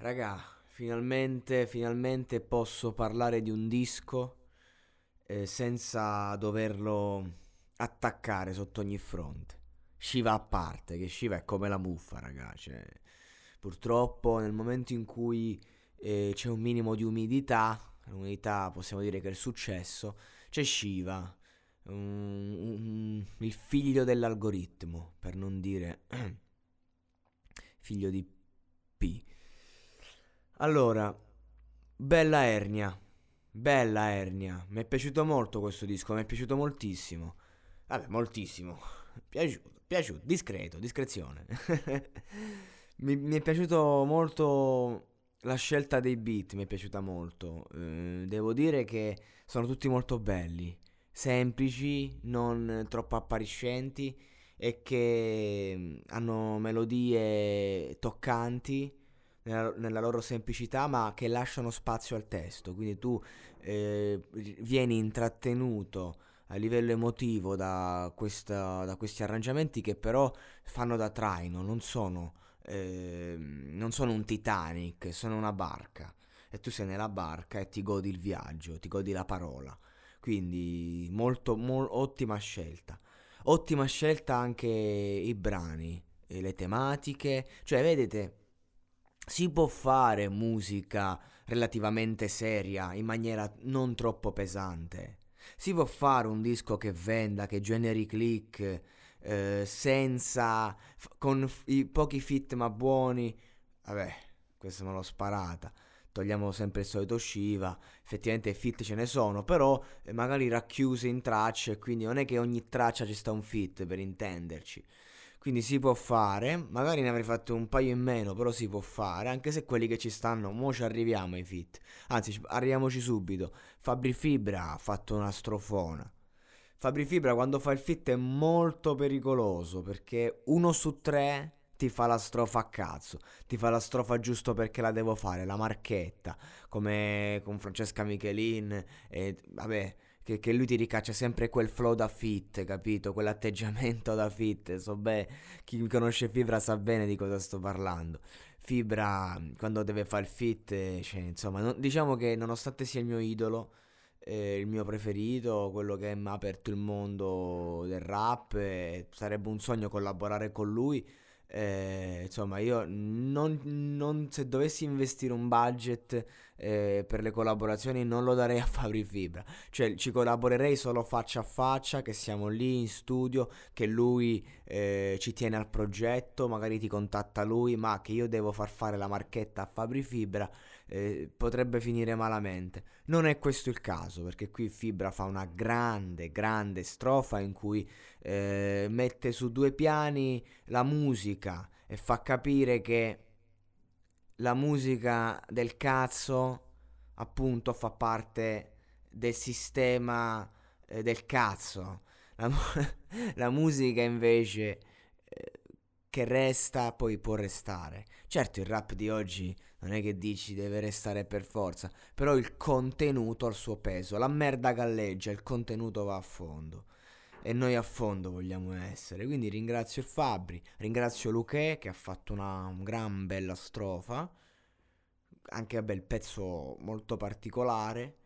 Raga, finalmente, finalmente posso parlare di un disco eh, senza doverlo attaccare sotto ogni fronte. Shiva a parte, che Shiva è come la muffa, raga. Cioè, purtroppo nel momento in cui eh, c'è un minimo di umidità, l'umidità possiamo dire che è il successo, c'è Shiva, um, um, il figlio dell'algoritmo, per non dire figlio di. Allora, bella ernia, bella ernia, mi è piaciuto molto questo disco, mi è piaciuto moltissimo, vabbè moltissimo, piaciuto, piaciuto, discreto, discrezione. mi, mi è piaciuto molto la scelta dei beat mi è piaciuta molto. Eh, devo dire che sono tutti molto belli, semplici, non troppo appariscenti e che mm, hanno melodie toccanti nella, nella, loro semplicità, ma che lasciano spazio al testo. Quindi tu eh, vieni intrattenuto a livello emotivo da, questa, da questi arrangiamenti che però fanno da traino, non sono eh, non sono un Titanic, sono una barca e tu sei nella barca e ti godi il viaggio, ti godi la parola. Quindi molto, mo- ottima scelta. Ottima scelta anche i brani, le tematiche, cioè vedete, si può fare musica relativamente seria in maniera non troppo pesante. Si può fare un disco che venda, che generi click, eh, senza, con f- i pochi fit ma buoni, vabbè, questo me l'ho sparata. Togliamo sempre il solito Shiva, effettivamente fit ce ne sono, però eh, magari racchiuse in tracce, quindi non è che ogni traccia ci sta un fit per intenderci. Quindi si può fare, magari ne avrei fatto un paio in meno, però si può fare, anche se quelli che ci stanno, mo ci arriviamo ai fit. Anzi, arriviamoci subito. Fabri Fibra ha fatto una strofona. Fabri Fibra quando fa il fit è molto pericoloso perché uno su tre ti fa la strofa a cazzo, ti fa la strofa giusto perché la devo fare, la marchetta, come con Francesca Michelin, e vabbè, che, che, lui ti ricaccia sempre quel flow da fit, capito? Quell'atteggiamento da fit, so beh, chi conosce Fibra sa bene di cosa sto parlando. Fibra quando deve fare il fit, cioè, insomma, non, diciamo che nonostante sia il mio idolo, eh, il mio preferito, quello che mi ha aperto il mondo del rap, eh, sarebbe un sogno collaborare con lui. Eh, insomma, io non, non, se dovessi investire un budget eh, per le collaborazioni non lo darei a Fabri Fibra, cioè ci collaborerei solo faccia a faccia, che siamo lì in studio, che lui eh, ci tiene al progetto, magari ti contatta lui, ma che io devo far fare la marchetta a Fabri Fibra eh, potrebbe finire malamente. Non è questo il caso, perché qui Fibra fa una grande, grande strofa in cui eh, mette su due piani la musica e fa capire che la musica del cazzo appunto fa parte del sistema eh, del cazzo. La, la musica invece eh, che resta poi può restare. Certo il rap di oggi non è che dici deve restare per forza, però il contenuto ha il suo peso, la merda galleggia, il contenuto va a fondo. E noi a fondo vogliamo essere. Quindi ringrazio il Fabri, ringrazio Luque che ha fatto una, una gran bella strofa. Anche vabbè, il pezzo molto particolare.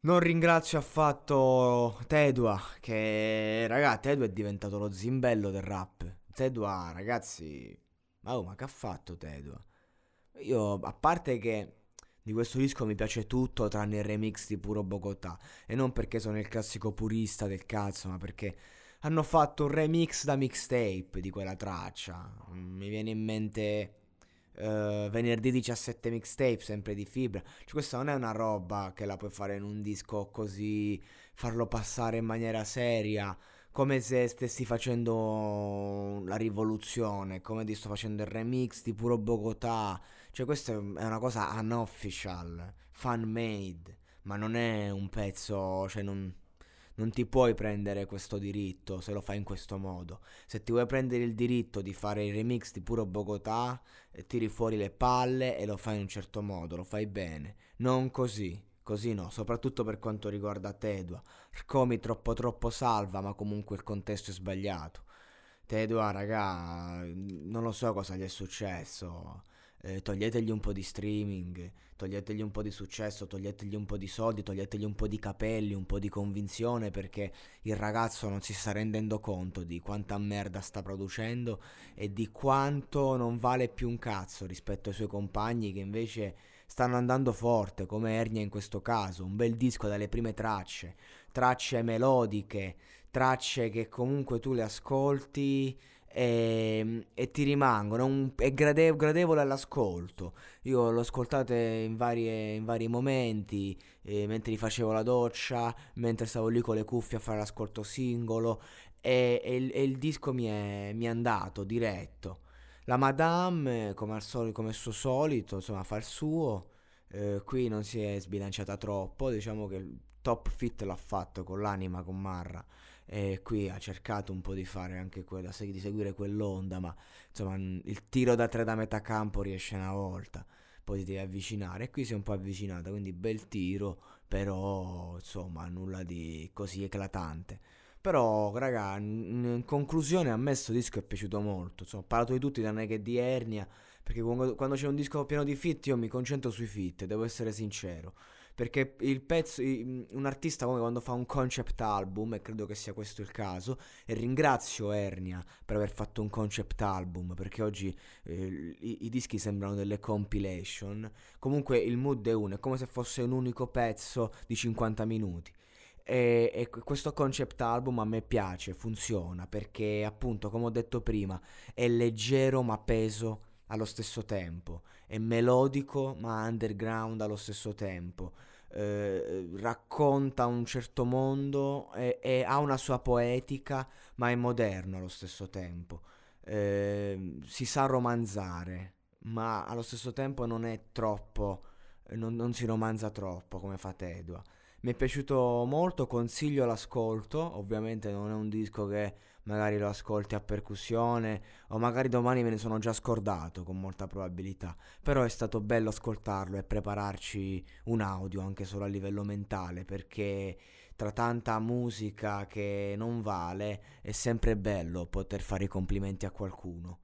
Non ringrazio affatto Tedua, che raga, Tedua è diventato lo zimbello del rap. Tedua, ragazzi, ma, oh, ma che ha fatto Tedua? Io, a parte che di questo disco mi piace tutto tranne il remix di Puro Bogotà. E non perché sono il classico purista del cazzo, ma perché hanno fatto un remix da mixtape di quella traccia. Mi viene in mente uh, venerdì 17 mixtape, sempre di fibra. Cioè, questa non è una roba che la puoi fare in un disco così, farlo passare in maniera seria come se stessi facendo la rivoluzione, come ti sto facendo il remix di Puro Bogotà, Cioè, questa è una cosa unofficial, fan made, ma non è un pezzo, cioè non, non ti puoi prendere questo diritto se lo fai in questo modo. Se ti vuoi prendere il diritto di fare il remix di Puro Bogotà, eh, tiri fuori le palle e lo fai in un certo modo, lo fai bene. Non così. Così no, soprattutto per quanto riguarda Tedua. Rcomi troppo troppo salva, ma comunque il contesto è sbagliato. Tedua, raga, non lo so cosa gli è successo eh, toglietegli un po' di streaming, toglietegli un po' di successo, toglietegli un po' di soldi, toglietegli un po' di capelli, un po' di convinzione perché il ragazzo non si sta rendendo conto di quanta merda sta producendo e di quanto non vale più un cazzo rispetto ai suoi compagni che invece stanno andando forte, come Ernia in questo caso, un bel disco dalle prime tracce, tracce melodiche, tracce che comunque tu le ascolti e, ehm, e ti rimangono, un, è grade, gradevole all'ascolto. Io l'ho ascoltato in, in vari momenti, eh, mentre facevo la doccia, mentre stavo lì con le cuffie a fare l'ascolto singolo e, e, il, e il, disco mi è, mi è, andato diretto. La Madame, come al solito, come suo solito, insomma, fa il suo. Eh, qui non si è sbilanciata troppo, diciamo che il top fit l'ha fatto con l'anima, con Marra e qui ha cercato un po' di fare anche quella, di seguire quell'onda, ma insomma il tiro da tre da metà campo riesce una volta, poi ti devi avvicinare e qui si è un po' avvicinata, quindi bel tiro, però insomma nulla di così eclatante. Però, raga, in conclusione a me questo disco è piaciuto molto. Insomma, ho parlato di tutti tranne che di Ernia, perché quando c'è un disco pieno di fit io mi concentro sui fit, devo essere sincero. Perché il pezzo, un artista come quando fa un concept album, e credo che sia questo il caso, e ringrazio Ernia per aver fatto un concept album, perché oggi eh, i, i, dischi sembrano delle compilation. Comunque il mood è uno, è come se fosse un unico pezzo di 50 minuti. E, e, questo concept album a me piace, funziona perché appunto come ho detto prima è leggero ma peso allo stesso tempo, è melodico ma underground allo stesso tempo, eh, racconta un certo mondo e, e, ha una sua poetica ma è moderno allo stesso tempo, eh, si sa romanzare ma allo stesso tempo non è troppo, non, non si romanza troppo come fa Tedua. Mi è piaciuto molto, consiglio l'ascolto, ovviamente non è un disco che magari lo ascolti a percussione o magari domani me ne sono già scordato con molta probabilità, però è stato bello ascoltarlo e prepararci un audio anche solo a livello mentale perché tra tanta musica che non vale è sempre bello poter fare i complimenti a qualcuno.